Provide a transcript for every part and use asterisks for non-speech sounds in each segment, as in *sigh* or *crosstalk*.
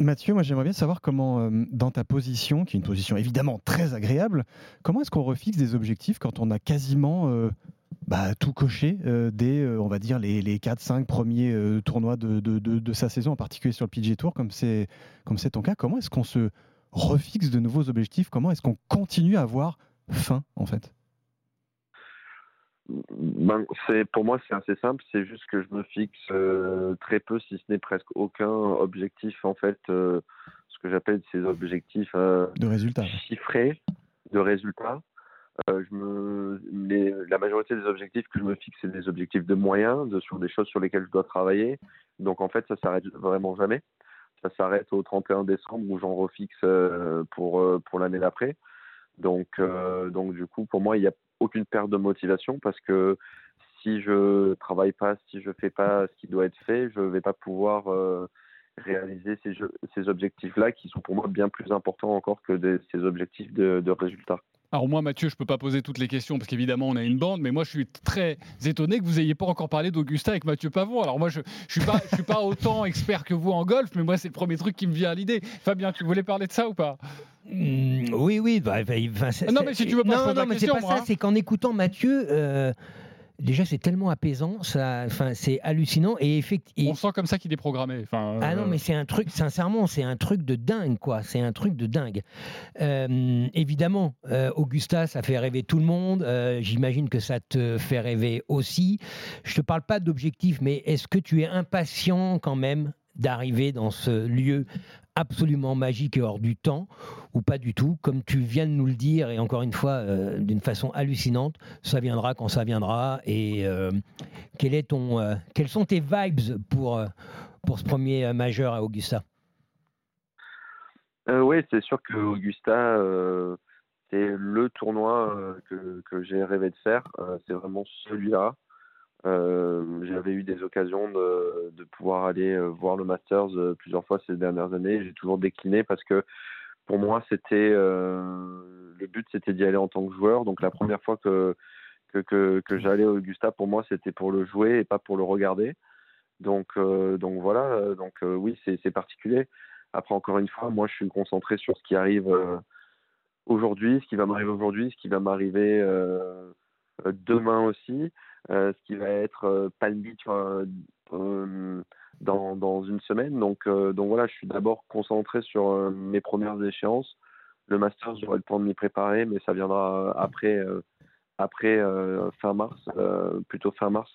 Mathieu, moi j'aimerais bien savoir comment, euh, dans ta position, qui est une position évidemment très agréable, comment est-ce qu'on refixe des objectifs quand on a quasiment euh, bah, tout coché euh, dès, on va dire, les, les 4-5 premiers tournois de, de, de, sa saison, en particulier sur le PG Tour, comme c'est ton cas Comment est-ce qu'on se refixe de nouveaux objectifs? Comment est-ce qu'on continue à avoir faim, en fait? Ben, c'est pour moi c'est assez simple, c'est juste que je me fixe euh, très peu, si ce n'est presque aucun objectif en fait, euh, ce que j'appelle ces objectifs euh, de résultats chiffrés, de résultats. je me, les, la majorité des objectifs que je me fixe c'est des objectifs de moyens, de, sur des choses sur lesquelles je dois travailler. Donc en fait ça s'arrête vraiment jamais. Ça s'arrête au 31 décembre où j'en refixe pour pour l'année d'après. Donc donc du coup pour moi il y a aucune perte de motivation parce que si je travaille pas, si je fais pas ce qui doit être fait, je vais pas pouvoir euh, réaliser ces, ces objectifs-là qui sont pour moi bien plus importants encore que ces objectifs de, de résultats. Alors moi, Mathieu, je peux pas poser toutes les questions parce qu'évidemment on a une bande, mais moi je suis très étonné que vous ayez pas encore parlé d'Augusta avec Mathieu Pavon. Alors moi je, je suis pas je suis pas autant expert que vous en golf, mais moi c'est le premier truc qui me vient à l'idée. Fabien, tu voulais parler de ça ou pas? Mmh, Oui, oui. Bah, bah, non, mais si tu veux pas, non, non, mais c'est pas ça. Hein. C'est qu'en écoutant Mathieu. Euh, déjà c'est tellement apaisant, ça, enfin c'est hallucinant et effectivement. On sent comme ça qu'il est programmé. Enfin, Ah non, mais c'est un truc, sincèrement, c'est un truc de dingue, quoi. C'est un truc de dingue. Euh, évidemment, euh, Augusta, ça fait rêver tout le monde. Euh, j'imagine que ça te fait rêver aussi. Je te parle pas d'objectif, mais est-ce que tu es impatient quand même d'arriver dans ce lieu absolument magique et hors du temps, ou pas du tout, comme tu viens de nous le dire, et encore une fois, euh, d'une façon hallucinante, ça viendra quand ça viendra. Et euh, quel est ton, euh, quelles sont tes vibes pour, pour ce premier majeur à Augusta? Oui, c'est sûr que Augusta, c'est le tournoi que, que j'ai rêvé de faire. c'est vraiment celui-là. Euh, j'avais eu des occasions de, de pouvoir aller euh, voir le Masters euh, plusieurs fois ces dernières années. J'ai toujours décliné parce que pour moi, c'était le but, c'était d'y aller en tant que joueur. Donc la première fois que que, que, j'allais au Augusta, pour moi, c'était pour le jouer et pas pour le regarder. Donc donc voilà. Donc oui, c'est particulier. Après, encore une fois, moi, je suis concentré sur ce qui arrive aujourd'hui, ce qui va m'arriver aujourd'hui, ce qui va m'arriver demain aussi. Euh, ce qui va être euh, Palm Beach euh, dans, dans, une semaine. Donc, donc voilà, je suis d'abord concentré sur mes premières échéances. Le Masters, j'aurai le temps de m'y préparer, mais ça viendra après, après fin mars, plutôt fin mars,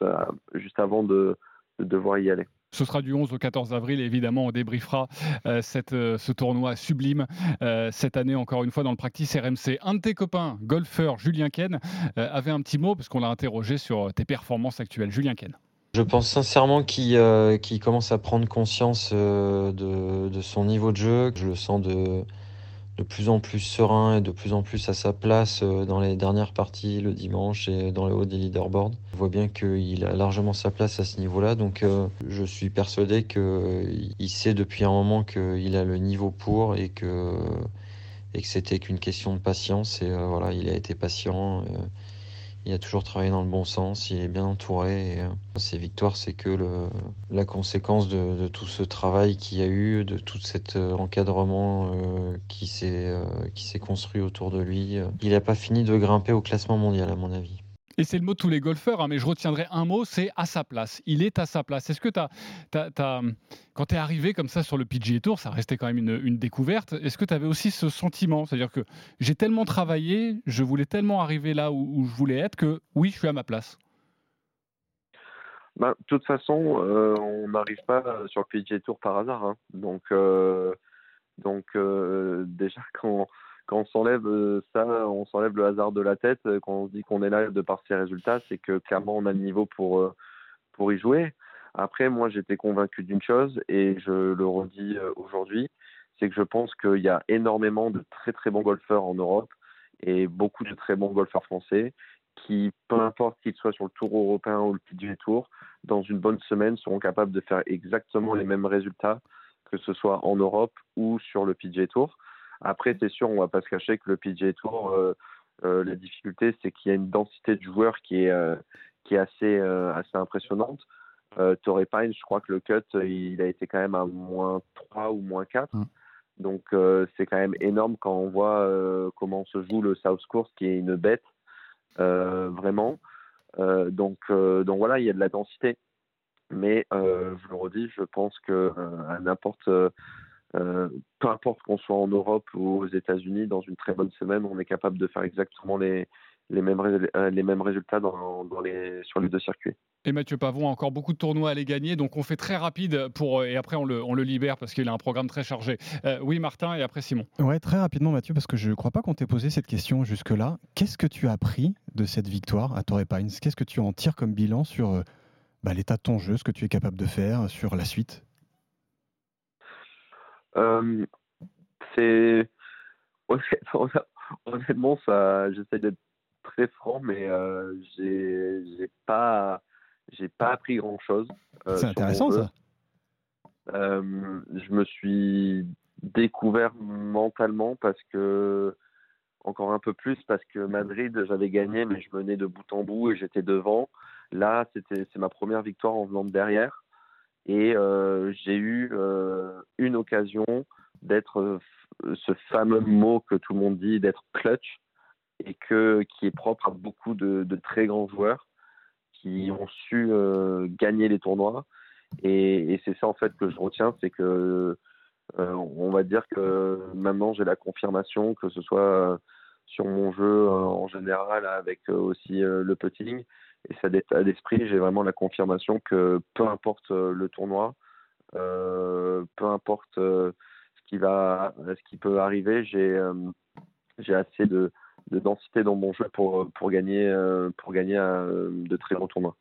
juste avant de, de devoir y aller. Ce sera du 11 au 14 avril. évidemment, on débriefera euh, euh, ce tournoi sublime euh, cette année, encore une fois, dans le practice RMC. Un de tes copains, golfeur Julien Ken, avait un petit mot parce qu'on l'a interrogé sur tes performances actuelles. Julien Ken. Je pense sincèrement qu'il commence à prendre conscience de, son niveau de jeu. Je le sens de, de plus en plus serein et de plus en plus à sa place euh, dans les dernières parties le dimanche et dans le haut des leaderboards. On voit bien qu'il a largement sa place à ce niveau-là, donc euh, je suis persuadé qu'il sait depuis un moment qu'il a le niveau pour et que, et que c'était qu'une question de patience et euh, voilà, il a été patient il a toujours travaillé dans le bon sens, il est bien entouré. Et, euh, ses victoires, c'est que la conséquence de, tout ce travail qu'il y a eu, de tout cet euh, encadrement euh, qui s'est construit autour de lui. Il n'a pas fini de grimper au classement mondial, à mon avis. Et c'est le mot de tous les golfeurs, hein, mais je retiendrai un mot, c'est à sa place. Il est à sa place. Est-ce que tu as, quand tu es arrivé comme ça sur le PGA Tour, ça restait quand même une, découverte, est-ce que tu avais aussi ce sentiment? C'est-à-dire que j'ai tellement travaillé, je voulais tellement arriver là où, je voulais être que oui, je suis à ma place ben, De toute façon, euh, on n'arrive pas sur le PGA Tour par hasard. Hein. Donc, euh, donc euh, déjà, *laughs* quand on s'enlève euh, ça, on s'enlève le hasard de la tête, euh, quand on dit qu'on est là de par ses résultats, c'est que clairement on a le niveau pour, euh, pour y jouer. Après, moi j'étais convaincu d'une chose et je le redis aujourd'hui, c'est que je pense qu'il y a énormément de très très bons golfeurs en Europe et beaucoup de très bons golfeurs français qui, peu importe qu'ils soient sur le Tour européen ou le PGA Tour, dans une bonne semaine seront capables de faire exactement les mêmes résultats que ce soit en Europe ou sur le PGA Tour. Après, c'est sûr, on va pas se cacher que le PGA Tour, euh, euh, la difficulté, c'est qu'il y a une densité de joueurs qui est, euh, qui est assez, assez impressionnante. Euh, Torrey Pine, je crois que le cut, il a été quand même à moins 3 ou moins 4. Mm. Donc c'est quand même énorme quand on voit comment se joue le South Course, qui est une bête, vraiment. donc, donc voilà, il y a de la densité. Mais je le redis, je pense que à n'importe euh, peu importe qu'on soit en Europe ou aux États-Unis, dans une très bonne semaine, on est capable de faire exactement les, les, mêmes, euh, les mêmes résultats dans, les, sur les deux circuits. Et Mathieu Pavon a encore beaucoup de tournois à aller gagner, donc on fait très rapide pour, et après on le, on le libère parce qu'il a un programme très chargé. Euh, oui, Martin, et après Simon. Ouais, très rapidement, Mathieu, parce que je ne crois pas qu'on t'ait posé cette question jusque-là. Qu'est-ce que tu as appris de cette victoire à Torrey Pines? Qu'est-ce que tu en tires comme bilan sur bah, l'état de ton jeu, ce que tu es capable de faire, sur la suite? Euh, c'est *laughs* honnêtement, ça, j'essaie d'être très franc, mais euh, j'ai pas, j'ai pas appris grand chose. Euh, c'est intéressant ça. je me suis découvert mentalement parce que encore un peu plus parce que Madrid j'avais gagné mais je menais de bout en bout et j'étais devant. Là c'était c'est ma première victoire en venant de derrière et euh, j'ai eu euh, une occasion d'être euh, ce fameux mot que tout le monde dit, d'être clutch, et que, qui est propre à beaucoup de, très grands joueurs qui ont su gagner les tournois. Et, c'est ça en fait que je retiens, c'est que on va dire que maintenant j'ai la confirmation que ce soit sur mon jeu en général avec aussi le putting et ça d'état d'esprit, j'ai vraiment la confirmation que peu importe euh, le tournoi, euh, peu importe euh, ce qui va, ce qui peut arriver, j'ai j'ai assez de, de, densité dans mon jeu pour, pour gagner, pour gagner de très grands tournois.